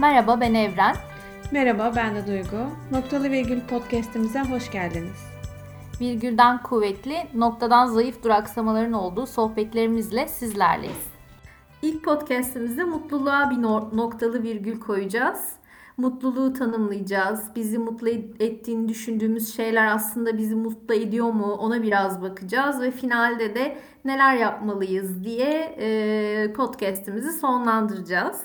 Merhaba ben Evren. Merhaba ben de Duygu. Noktalı Virgül podcastimize hoş geldiniz. Virgülden kuvvetli, noktadan zayıf duraksamaların olduğu sohbetlerimizle sizlerleyiz. İlk podcastimizde mutluluğa bir noktalı virgül koyacağız. Mutluluğu tanımlayacağız. Bizi mutlu ettiğini düşündüğümüz şeyler aslında bizi mutlu ediyor mu ona biraz bakacağız. Ve finalde de neler yapmalıyız diye podcastimizi sonlandıracağız.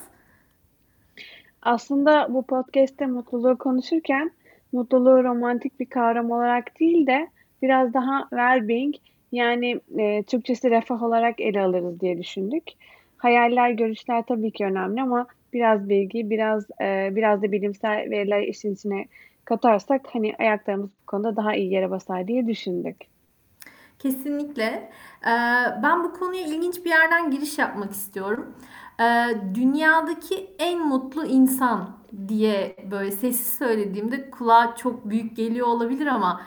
Aslında bu podcast'te mutluluğu konuşurken mutluluğu romantik bir kavram olarak değil de biraz daha well-being yani e, Türkçesi refah olarak ele alırız diye düşündük. Hayaller, görüşler tabii ki önemli ama biraz bilgi, biraz e, biraz da bilimsel veriler işin içine katarsak hani ayaklarımız bu konuda daha iyi yere basar diye düşündük. Kesinlikle. Ee, ben bu konuya ilginç bir yerden giriş yapmak istiyorum. Ee, dünyadaki en mutlu insan diye böyle sessiz söylediğimde kulağa çok büyük geliyor olabilir ama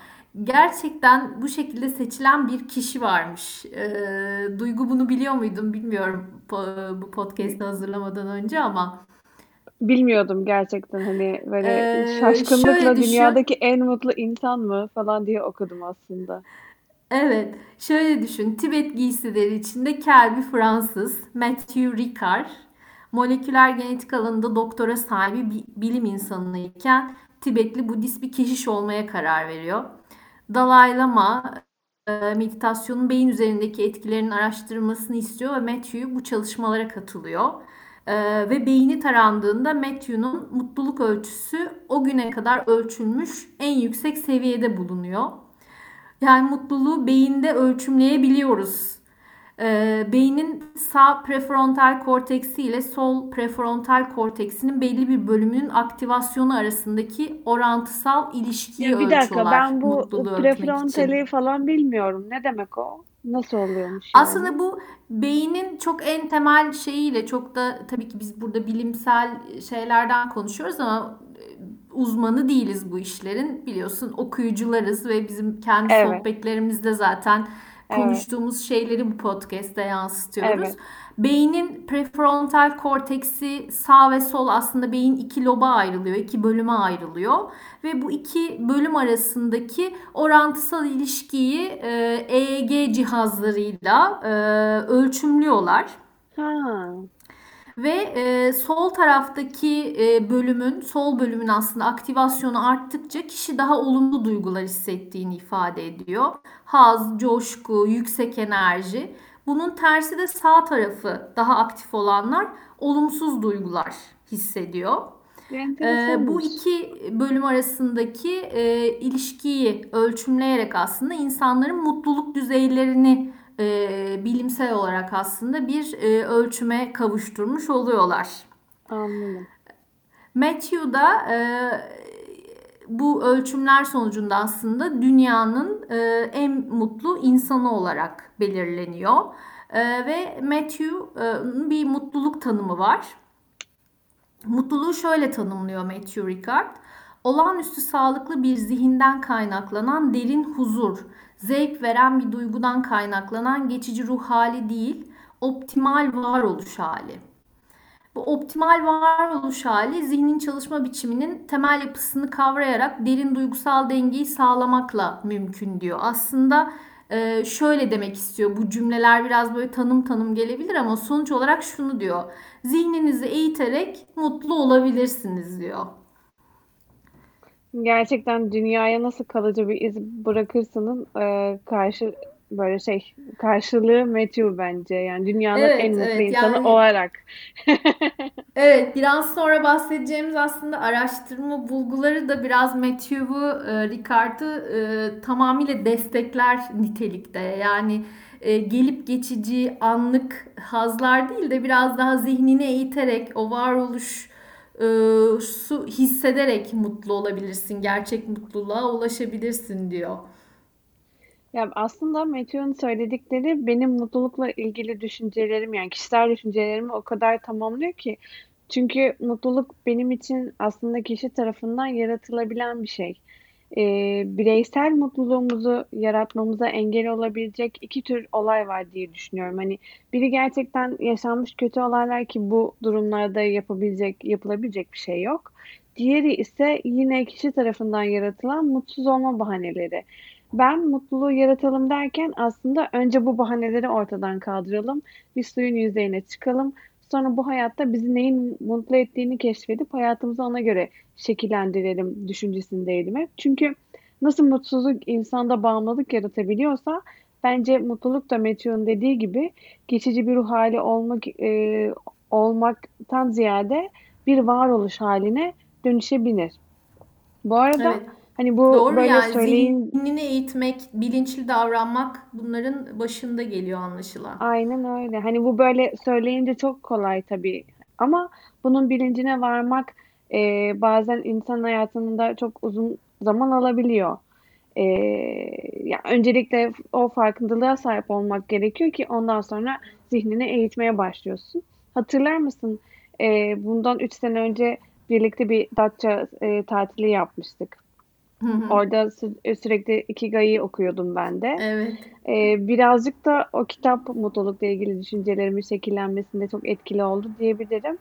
gerçekten bu şekilde seçilen bir kişi varmış. Ee, Duygu bunu biliyor muydun bilmiyorum bu podcast'ı hazırlamadan önce ama bilmiyordum gerçekten hani böyle ee, şaşkınlıkla dünyadaki en mutlu insan mı falan diye okudum aslında. Evet, şöyle düşün. Tibet giysileri içinde kel Fransız, Matthew Ricard, moleküler genetik alanında doktora sahibi bir bilim insanıyken Tibetli Budist bir keşiş olmaya karar veriyor. Dalai Lama e, meditasyonun beyin üzerindeki etkilerinin araştırılmasını istiyor ve Matthew bu çalışmalara katılıyor. Ee, ve beyni tarandığında Matthew'nun mutluluk ölçüsü o güne kadar ölçülmüş en yüksek seviyede bulunuyor. Yani mutluluğu beyinde ölçümleyebiliyoruz. Ee, beynin sağ prefrontal korteksi ile sol prefrontal korteksinin belli bir bölümünün aktivasyonu arasındaki orantısal ilişkiyi ya bir dakika, ölçüyorlar. Ben bu prefrontali falan bilmiyorum. Ne demek o? Nasıl oluyormuş? Yani? Aslında bu beynin çok en temel şeyiyle çok da tabii ki biz burada bilimsel şeylerden konuşuyoruz ama uzmanı değiliz bu işlerin. Biliyorsun okuyucularız ve bizim kendi evet. sohbetlerimizde zaten konuştuğumuz evet. şeyleri bu podcast'te yansıtıyoruz. Evet. Beynin prefrontal korteksi sağ ve sol aslında beyin iki loba ayrılıyor, iki bölüme ayrılıyor ve bu iki bölüm arasındaki orantısal ilişkiyi e, EEG cihazlarıyla e, ölçümlüyorlar. Ha. Ve e, sol taraftaki e, bölümün, sol bölümün aslında aktivasyonu arttıkça kişi daha olumlu duygular hissettiğini ifade ediyor. Haz, coşku, yüksek enerji. Bunun tersi de sağ tarafı daha aktif olanlar olumsuz duygular hissediyor. Ee, bu iki bölüm arasındaki e, ilişkiyi ölçümleyerek aslında insanların mutluluk düzeylerini e, bilimsel olarak aslında bir e, ölçüme kavuşturmuş oluyorlar. Anladım. Matthew da e, bu ölçümler sonucunda aslında dünyanın e, en mutlu insanı olarak belirleniyor. E, ve Matthew'un bir mutluluk tanımı var. Mutluluğu şöyle tanımlıyor Matthew Ricard. Olağanüstü sağlıklı bir zihinden kaynaklanan derin huzur, zevk veren bir duygudan kaynaklanan geçici ruh hali değil, optimal varoluş hali. Bu optimal varoluş hali zihnin çalışma biçiminin temel yapısını kavrayarak derin duygusal dengeyi sağlamakla mümkün diyor. Aslında e, şöyle demek istiyor. Bu cümleler biraz böyle tanım tanım gelebilir ama sonuç olarak şunu diyor. Zihninizi eğiterek mutlu olabilirsiniz diyor. Gerçekten dünyaya nasıl kalıcı bir iz bırakırsınız e, karşı böyle şey karşılığı Matthew bence. Yani dünyanın evet, en mutlu evet, insanı yani, olarak. evet biraz sonra bahsedeceğimiz aslında araştırma bulguları da biraz Matthew'u, e, Ricard'ı e, tamamıyla destekler nitelikte. Yani e, gelip geçici anlık hazlar değil de biraz daha zihnini eğiterek o varoluş su hissederek mutlu olabilirsin. Gerçek mutluluğa ulaşabilirsin diyor. Ya aslında Matthew'un söyledikleri benim mutlulukla ilgili düşüncelerim yani kişisel düşüncelerimi o kadar tamamlıyor ki. Çünkü mutluluk benim için aslında kişi tarafından yaratılabilen bir şey. E, bireysel mutluluğumuzu yaratmamıza engel olabilecek iki tür olay var diye düşünüyorum. Hani biri gerçekten yaşanmış kötü olaylar ki bu durumlarda yapabilecek, yapılabilecek bir şey yok. Diğeri ise yine kişi tarafından yaratılan mutsuz olma bahaneleri. Ben mutluluğu yaratalım derken aslında önce bu bahaneleri ortadan kaldıralım. Bir suyun yüzeyine çıkalım. Sonra bu hayatta bizi neyin mutlu ettiğini keşfedip hayatımızı ona göre şekillendirelim düşüncesindeydim hep. Çünkü nasıl mutsuzluk insanda bağımlılık yaratabiliyorsa bence mutluluk da Matthew'un dediği gibi geçici bir ruh hali olmak e, olmaktan ziyade bir varoluş haline dönüşebilir. Bu arada Evet. Hani bu Doğru böyle yani söyleyin zihnini eğitmek, bilinçli davranmak bunların başında geliyor anlaşılan. aynen öyle. Hani bu böyle söyleyince çok kolay tabii. Ama bunun bilincine varmak e, bazen insan hayatında çok uzun zaman alabiliyor. E, ya öncelikle o farkındalığa sahip olmak gerekiyor ki ondan sonra zihnini eğitmeye başlıyorsun. Hatırlar mısın? E, bundan 3 sene önce birlikte bir Datça e, tatili yapmıştık. Hı hı. Orada sü- sürekli Ikigai'yi okuyordum ben de. Evet. Ee, birazcık da o kitap mutlulukla ilgili düşüncelerimin şekillenmesinde çok etkili oldu diyebilirim.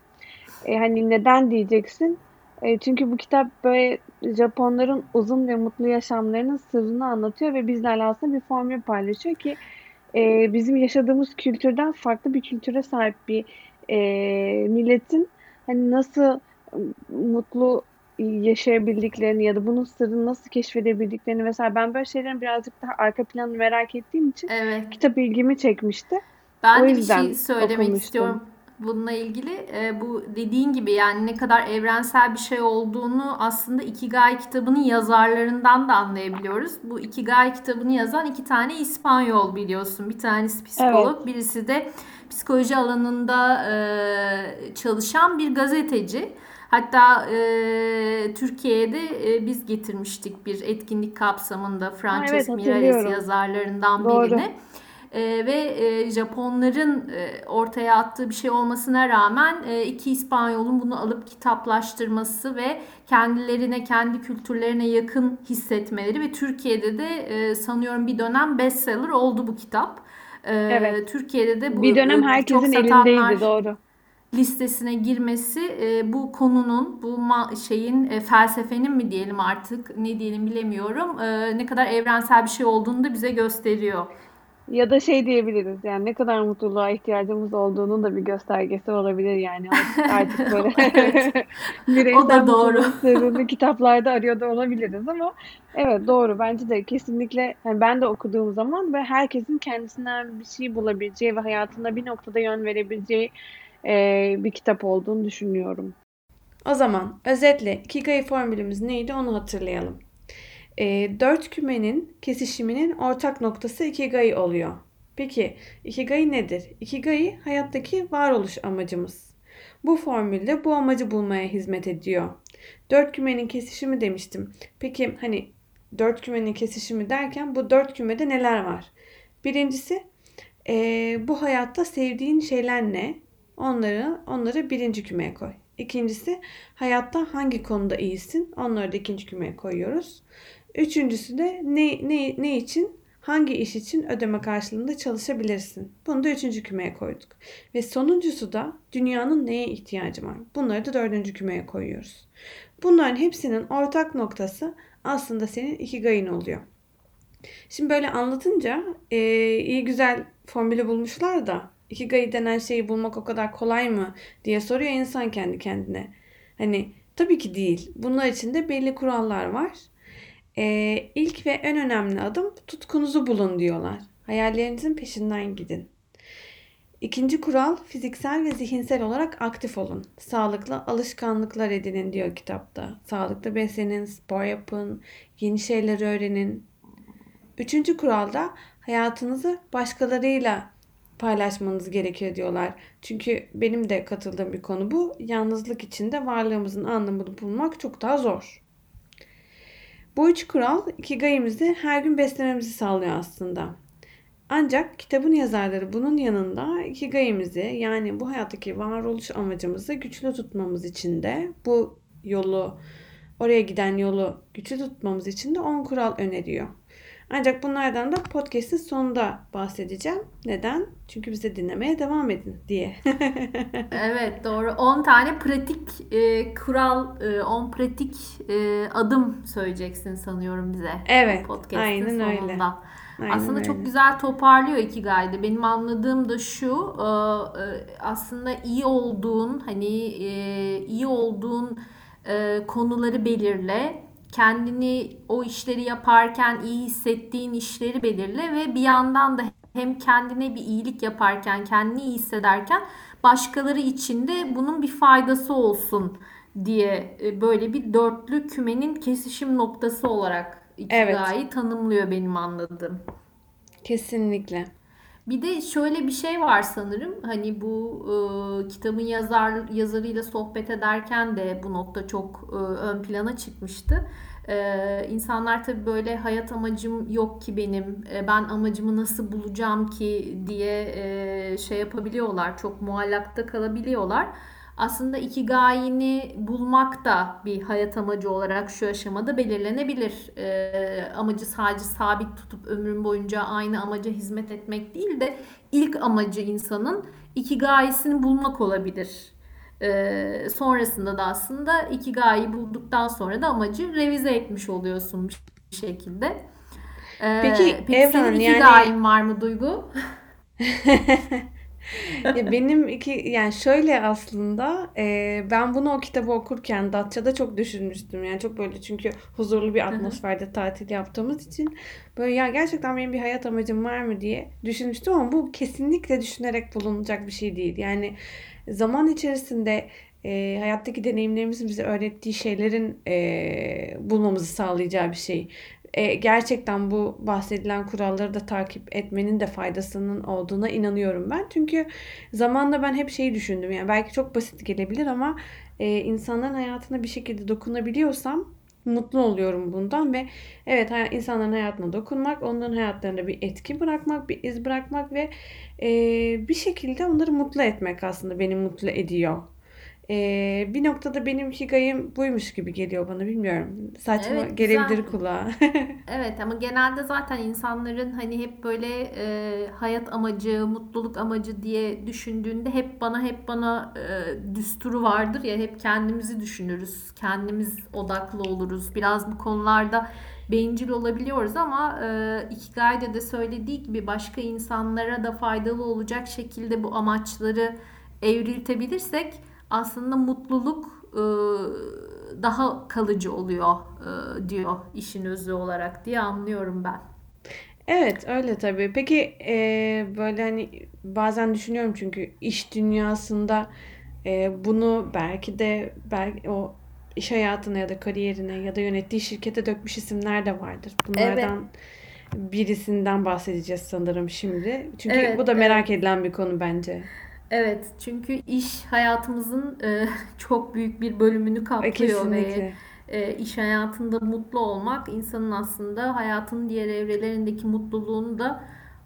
Ee, hani neden diyeceksin? Ee, çünkü bu kitap böyle Japonların uzun ve mutlu yaşamlarının sırrını anlatıyor ve bizlerle aslında bir formül paylaşıyor ki e, bizim yaşadığımız kültürden farklı bir kültüre sahip bir e, milletin hani nasıl mutlu yaşayabildiklerini ya da bunun sırrını nasıl keşfedebildiklerini mesela ben böyle şeylerin birazcık daha arka planını merak ettiğim için Evet. kitap ilgimi çekmişti. O Ben de bir şey söylemek okumuştum. istiyorum bununla ilgili. Ee, bu dediğin gibi yani ne kadar evrensel bir şey olduğunu aslında Ikigai kitabının yazarlarından da anlayabiliyoruz. Bu Ikigai kitabını yazan iki tane İspanyol biliyorsun. Bir tanesi Evet, psikolog, birisi de psikoloji alanında e, çalışan bir gazeteci. Hatta e, Türkiye'de e, biz getirmiştik bir etkinlik kapsamında ha, evet Frances Miralles yazarlarından Doğru. birini. Ee, ve e, Japonların e, ortaya attığı bir şey olmasına rağmen e, iki İspanyol'un bunu alıp kitaplaştırması ve kendilerine, kendi kültürlerine yakın hissetmeleri ve Türkiye'de de e, sanıyorum bir dönem bestseller oldu bu kitap. Evet. Ee, Türkiye'de de bu Bir dönem e, herkesin elindeydi doğru. Listesine girmesi e, bu konunun, bu ma- şeyin e, felsefenin mi diyelim artık, ne diyelim bilemiyorum, e, ne kadar evrensel bir şey olduğunu da bize gösteriyor. Ya da şey diyebiliriz yani ne kadar mutluluğa ihtiyacımız olduğunun da bir göstergesi olabilir yani artık, böyle Evet, o bireysel da doğru. sırrını kitaplarda arıyor da olabiliriz ama evet doğru bence de kesinlikle yani ben de okuduğum zaman ve herkesin kendisinden bir şey bulabileceği ve hayatında bir noktada yön verebileceği e, bir kitap olduğunu düşünüyorum. O zaman özetle Ikigai formülümüz neydi onu hatırlayalım. E, dört kümenin kesişiminin ortak noktası Ikigai oluyor. Peki Ikigai nedir? Ikigai hayattaki varoluş amacımız. Bu formülde bu amacı bulmaya hizmet ediyor. Dört kümenin kesişimi demiştim. Peki hani dört kümenin kesişimi derken bu dört kümede neler var? Birincisi e, bu hayatta sevdiğin şeyler ne? Onları onları birinci kümeye koy. İkincisi hayatta hangi konuda iyisin? Onları da ikinci kümeye koyuyoruz. Üçüncüsü de ne, ne, ne için, hangi iş için ödeme karşılığında çalışabilirsin? Bunu da üçüncü kümeye koyduk. Ve sonuncusu da dünyanın neye ihtiyacı var? Bunları da dördüncü kümeye koyuyoruz. Bunların hepsinin ortak noktası aslında senin ikigai'in oluyor. Şimdi böyle anlatınca e, iyi güzel formülü bulmuşlar da ikigai denen şeyi bulmak o kadar kolay mı diye soruyor insan kendi kendine. Hani tabii ki değil. Bunlar için de belli kurallar var. Ee, ilk ve en önemli adım tutkunuzu bulun diyorlar. Hayallerinizin peşinden gidin. İkinci kural fiziksel ve zihinsel olarak aktif olun. Sağlıklı alışkanlıklar edinin diyor kitapta. Sağlıklı beslenin, spor yapın, yeni şeyler öğrenin. Üçüncü kuralda hayatınızı başkalarıyla paylaşmanız gerekiyor diyorlar. Çünkü benim de katıldığım bir konu bu. Yalnızlık içinde varlığımızın anlamını bulmak çok daha zor. Bu üç kural ikigai'mizi her gün beslememizi sağlıyor aslında. Ancak kitabın yazarları bunun yanında ikigai'mizi yani bu hayattaki varoluş amacımızı güçlü tutmamız için de bu yolu oraya giden yolu güçlü tutmamız için de 10 kural öneriyor. Ancak bunlardan da podcast'in sonunda bahsedeceğim. Neden? Çünkü bize dinlemeye devam edin diye. Evet doğru. 10 tane pratik e, kural, e, 10 pratik e, adım söyleyeceksin sanıyorum bize. Evet, Podcast'in aynen öyle. sonunda. Aynen Aslında öyle. çok güzel toparlıyor Ikigai'de. Benim anladığım da şu, e, e, aslında iyi olduğun, hani e, iyi olduğun e, konuları belirle. Kendini o işleri yaparken iyi hissettiğin işleri belirle ve bir yandan da hem kendine bir iyilik yaparken, kendini iyi hissederken başkaları için de bunun bir faydası olsun diye e, böyle bir dörtlü kümenin kesişim noktası olarak Ikigai'yi tanımlıyor benim anladığım. Kesinlikle. Bir de şöyle bir şey var sanırım. Hani bu e, kitabın yazar yazarıyla sohbet ederken de bu nokta çok e, ön plana çıkmıştı. E, insanlar tabii böyle hayat amacım yok ki benim. e, ben amacımı nasıl bulacağım ki diye e, şey yapabiliyorlar. Çok muallakta kalabiliyorlar. Aslında ikigai'ni bulmak da bir hayat amacı olarak şu aşamada belirlenebilir. Ee, amacı sadece sabit tutup ömrün boyunca aynı amaca hizmet etmek değil de ilk amacı insanın ikigai'sini bulmak olabilir. Ee, sonrasında da aslında ikigai'yi bulduktan sonra da amacı revize etmiş oluyorsun bir şekilde. Ee, Peki, peki Evren, senin yani- ikigai'in var mı Duygu? Ya benim iki yani şöyle aslında e, ben bunu o kitabı okurken Datça'da çok düşünmüştüm. Yani çok böyle çünkü huzurlu bir atmosferde tatil yaptığımız için böyle ya gerçekten benim bir hayat amacım var mı diye düşünmüştüm ama bu kesinlikle düşünerek bulunacak bir şey değil. Yani zaman içerisinde e, hayattaki deneyimlerimizin bize öğrettiği şeylerin e, bulmamızı sağlayacağı bir şey. E, gerçekten bu bahsedilen kuralları da takip etmenin de faydasının olduğuna inanıyorum ben. Çünkü zamanla ben hep şeyi düşündüm. Yani belki çok basit gelebilir ama e, insanların hayatına bir şekilde dokunabiliyorsam mutlu oluyorum bundan ve evet insanların hayatına dokunmak, onların hayatlarında bir etki bırakmak, bir iz bırakmak ve e, bir şekilde onları mutlu etmek aslında beni mutlu ediyor. E, bir noktada benim hikayem buymuş gibi geliyor bana bilmiyorum. Saçma Evet, gelebilir güzel. kulağa. Evet ama genelde zaten insanların hani hep böyle e, hayat amacı, mutluluk amacı diye düşündüğünde hep bana hep bana e, düsturu vardır ya hep kendimizi düşünürüz. Kendimiz odaklı oluruz. Biraz bu konularda bencil olabiliyoruz ama e, Ikigai'de de söylediği gibi başka insanlara da faydalı olacak şekilde bu amaçları evriltebilirsek aslında mutluluk e, daha kalıcı oluyor e, diyor işin özü olarak diye anlıyorum ben. Evet öyle tabii. Peki e, böyle hani bazen düşünüyorum çünkü iş dünyasında e, bunu belki de belki o iş hayatına ya da kariyerine ya da yönettiği şirkete dökmüş isimler de vardır. Bunlardan birisinden bahsedeceğiz sanırım şimdi. Çünkü Evet, bu da merak edilen bir konu bence. Evet çünkü iş hayatımızın e, çok büyük bir bölümünü E, kaplıyor kesinlikle. ve e, iş hayatında mutlu olmak insanın aslında hayatın diğer evrelerindeki mutluluğunu da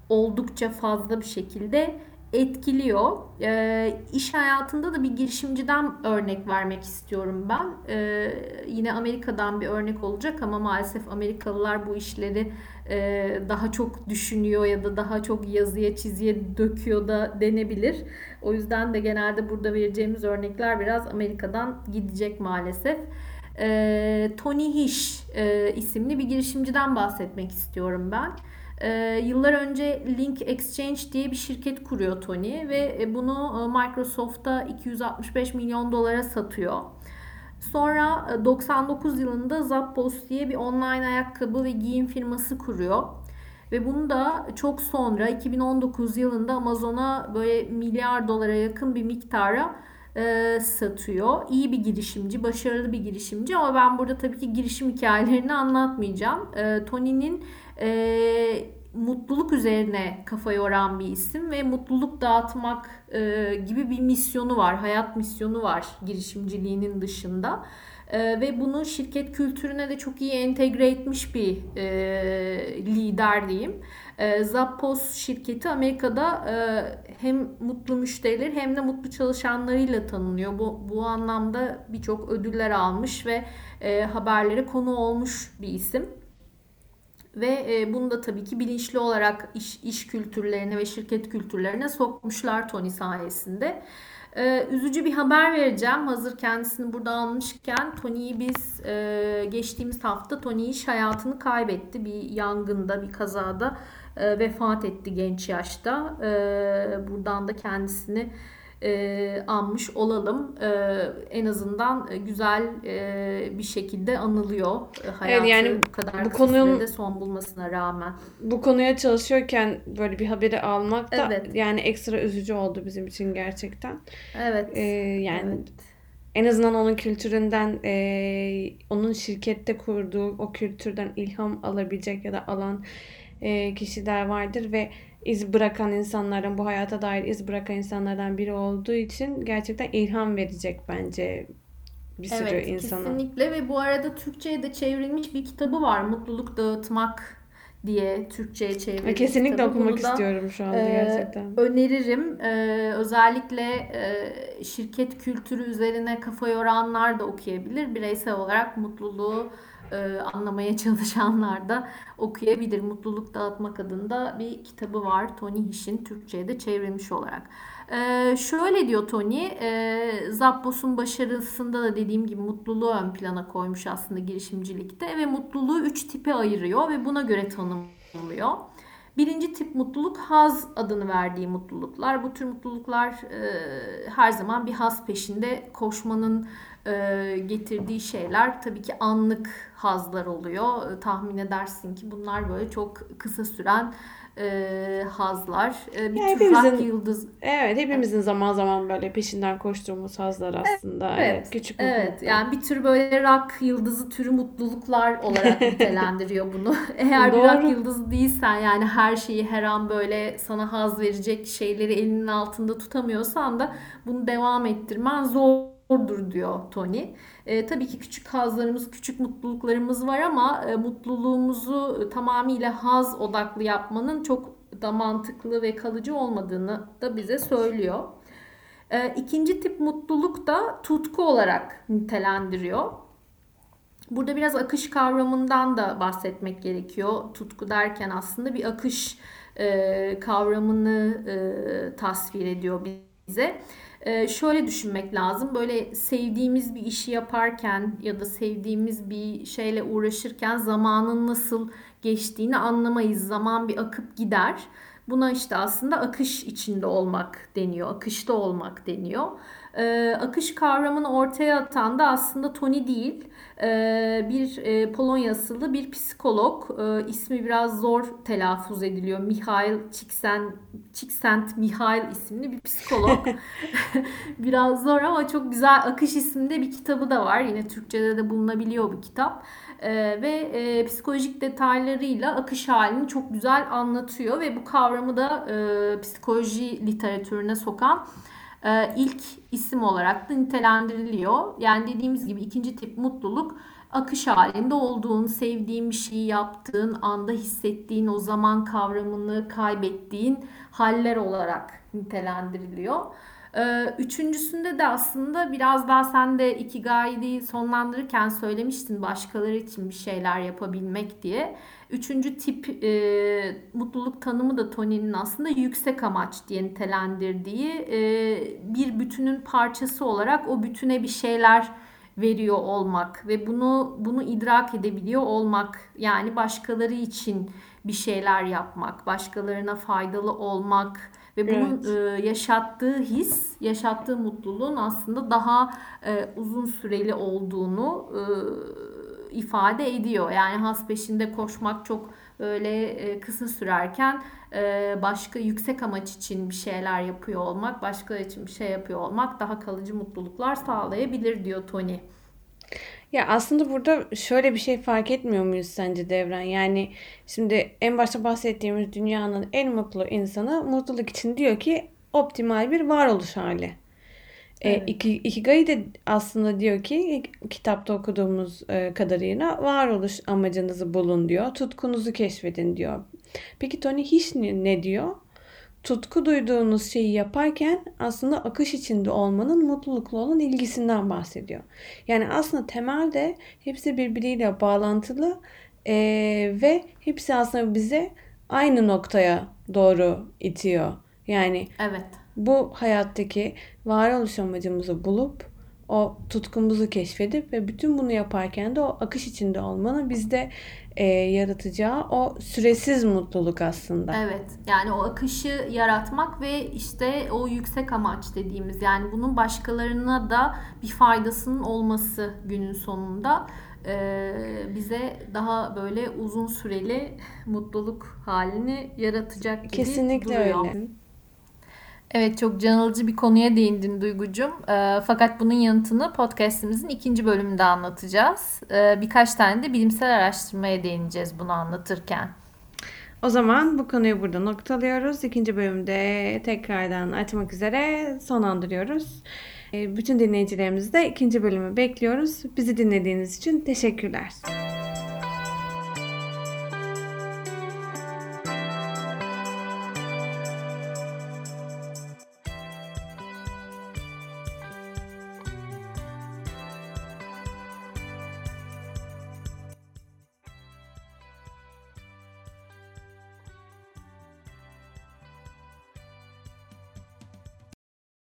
oldukça fazla bir şekilde etkiliyor. E, iş hayatında da bir girişimciden örnek vermek istiyorum ben. E, yine Amerika'dan bir örnek olacak ama maalesef Amerikalılar bu işleri e, daha çok düşünüyor ya da daha çok yazıya çiziye döküyor da denebilir. O yüzden de genelde burada vereceğimiz örnekler biraz Amerika'dan gidecek maalesef. Ee, Tony Hish e, isimli bir girişimciden bahsetmek istiyorum ben. Ee, yıllar önce Link Exchange diye bir şirket kuruyor Tony ve e, bunu e, Microsoft'a 265 milyon dolara satıyor. Sonra e, 99 yılında Zappos diye bir online ayakkabı ve giyim firması kuruyor. Ve bunu da çok sonra 2019 yılında Amazon'a böyle milyar dolara yakın bir miktara e, satıyor. İyi bir girişimci, başarılı bir girişimci ama ben burada tabii ki girişim hikayelerini anlatmayacağım. E, Tony'nin e, mutluluk üzerine kafa yoran bir isim ve mutluluk dağıtmak e, gibi bir misyonu var, hayat misyonu var girişimciliğinin dışında. E, ve bunu şirket kültürüne de çok iyi entegre etmiş bir e, lider diyeyim. E, Zappos şirketi Amerika'da e, hem mutlu müşterileri hem de mutlu çalışanlarıyla tanınıyor. Bu, bu anlamda birçok ödüller almış ve e, haberlere konu olmuş bir isim. Ve e, bunu da tabii ki bilinçli olarak iş, iş kültürlerine ve şirket kültürlerine sokmuşlar Tony sayesinde. Ee, üzücü bir haber vereceğim. Hazır kendisini burada almışken Tony'yi biz e, geçtiğimiz hafta Tony iş hayatını kaybetti. Bir yangında, bir kazada e, vefat etti genç yaşta. E, buradan da kendisini e, anmış olalım. E, en azından güzel e, bir şekilde anılıyor e, hayatı Evet, yani bu kadar bu konunun- sürede son bulmasına rağmen. Bu konuya çalışıyorken böyle bir haberi almak da Evet. yani ekstra üzücü oldu bizim için gerçekten. Evet. Ee, yani evet. en azından onun kültüründen, e, onun şirkette kurduğu o kültürden ilham alabilecek ya da alan e, kişiler vardır ve iz bırakan insanlardan, bu hayata dair iz bırakan insanlardan biri olduğu için gerçekten ilham verecek bence bir sürü Evet, insana. kesinlikle ve bu arada Türkçe'ye de çevrilmiş bir kitabı var. Mutluluk Dağıtmak diye Türkçe'ye çevrilmiş kesinlikle kitabı. okumak Bunu da, istiyorum şu anda e, gerçekten. öneririm. E, özellikle e, şirket kültürü üzerine kafa yoranlar da okuyabilir. Bireysel olarak mutluluğu e, anlamaya çalışanlar da okuyabilir. Mutluluk Dağıtmak adında bir kitabı var. Tony Hish'in Türkçe'ye de çevrilmiş olarak. Ee, şöyle diyor Tony, e, Zappos'un başarısında da dediğim gibi mutluluğu ön plana koymuş aslında girişimcilikte ve mutluluğu üç tipe ayırıyor ve buna göre tanımlıyor. Birinci tip mutluluk haz adını verdiği mutluluklar. Bu tür mutluluklar e, her zaman bir haz peşinde koşmanın e, getirdiği şeyler tabii ki anlık hazlar oluyor. E, tahmin edersin ki bunlar böyle çok kısa süren e, hazlar. E, bir Yani hepimizin- yıldız Evet, hepimizin zaman zaman böyle peşinden koştuğumuz hazlar aslında. Evet, küçük Evet, mutluluklar. yani bir tür böyle rock yıldızı türü mutluluklar olarak nitelendiriyor bunu. Eğer bir Doğru. rock yıldızı değilsen yani her şeyi her an böyle sana haz verecek şeyleri elinin altında tutamıyorsan da bunu devam ettirmen zordur diyor Tony. E, tabii ki küçük hazlarımız, küçük mutluluklarımız var ama e, mutluluğumuzu tamamıyla haz odaklı yapmanın çok da mantıklı ve kalıcı olmadığını da bize söylüyor. E, İkinci tip mutluluk da tutku olarak nitelendiriyor. Burada biraz akış kavramından da bahsetmek gerekiyor. Tutku derken aslında bir akış e, kavramını e, tasvir ediyor bize. E, şöyle düşünmek lazım. Böyle sevdiğimiz bir işi yaparken ya da sevdiğimiz bir şeyle uğraşırken zamanın nasıl geçtiğini anlamayız. Zaman bir akıp gider. Buna işte aslında akış içinde olmak deniyor, akışta olmak deniyor. Ee, akış kavramını ortaya atan da aslında Tony değil, ee, bir e, Polonya asıllı bir psikolog. Ee, ismi biraz zor telaffuz ediliyor. Mihail Csikszent, Csikszent Mihail isimli bir psikolog. biraz zor ama çok güzel Akış isimli bir kitabı da var. Yine Türkçe'de de bulunabiliyor bu kitap. Ee, ve e, psikolojik detaylarıyla akış halini çok güzel anlatıyor ve bu kavramı da e, psikoloji literatürüne sokan e, ilk isim olarak da nitelendiriliyor. Yani dediğimiz gibi ikinci tip mutluluk akış halinde olduğun, sevdiğin bir şeyi yaptığın anda hissettiğin o zaman kavramını kaybettiğin haller olarak nitelendiriliyor. Ee, Üçüncüsünde de aslında biraz daha sen de Ikigai'yi sonlandırırken söylemiştin başkaları için bir şeyler yapabilmek diye. Üçüncü tip e, mutluluk tanımı da Tony'nin aslında yüksek amaç diye nitelendirdiği e, bir bütünün parçası olarak o bütüne bir şeyler veriyor olmak ve bunu bunu idrak edebiliyor olmak yani başkaları için bir şeyler yapmak, başkalarına faydalı olmak ve bunun e, yaşattığı his, yaşattığı mutluluğun aslında daha e, uzun süreli olduğunu e, ifade ediyor. Yani has peşinde koşmak çok böyle e, kısa sürerken e, başka yüksek amaç için bir şeyler yapıyor olmak, başkaları için bir şey yapıyor olmak daha kalıcı mutluluklar sağlayabilir diyor Tony. Ya aslında burada şöyle bir şey fark etmiyor muyuz sence Devran? Yani şimdi en başta bahsettiğimiz dünyanın en mutlu insanı mutluluk için diyor ki optimal bir varoluş hali. E, Evet. iki, Ikigai de aslında diyor ki kitapta okuduğumuz e, kadarıyla varoluş amacınızı bulun diyor. Tutkunuzu keşfedin diyor. Peki Tony Hish ne diyor? Tutku duyduğunuz şeyi yaparken aslında akış içinde olmanın mutlulukla olan ilgisinden bahsediyor. Yani aslında temelde hepsi birbiriyle bağlantılı e, ve hepsi aslında bize aynı noktaya doğru itiyor. Yani Evet. bu hayattaki varoluş amacımızı bulup o tutkumuzu keşfedip ve bütün bunu yaparken de o akış içinde olmanın bizde e, yaratacağı o süresiz mutluluk aslında. Evet. Yani o akışı yaratmak ve işte o yüksek amaç dediğimiz yani bunun başkalarına da bir faydasının olması günün sonunda e, bize daha böyle uzun süreli mutluluk halini yaratacak gibi Kesinlikle duruyor. öyle. Evet çok can alıcı bir konuya değindin Duygucum. Ee, fakat bunun yanıtını podcastimizin ikinci bölümünde anlatacağız. Ee, birkaç tane de bilimsel araştırmaya değineceğiz bunu anlatırken. O zaman bu konuyu burada noktalıyoruz. İkinci bölümde tekrardan açmak üzere sonlandırıyoruz. E, Bütün dinleyicilerimizi de ikinci bölümü bekliyoruz. Bizi dinlediğiniz için teşekkürler.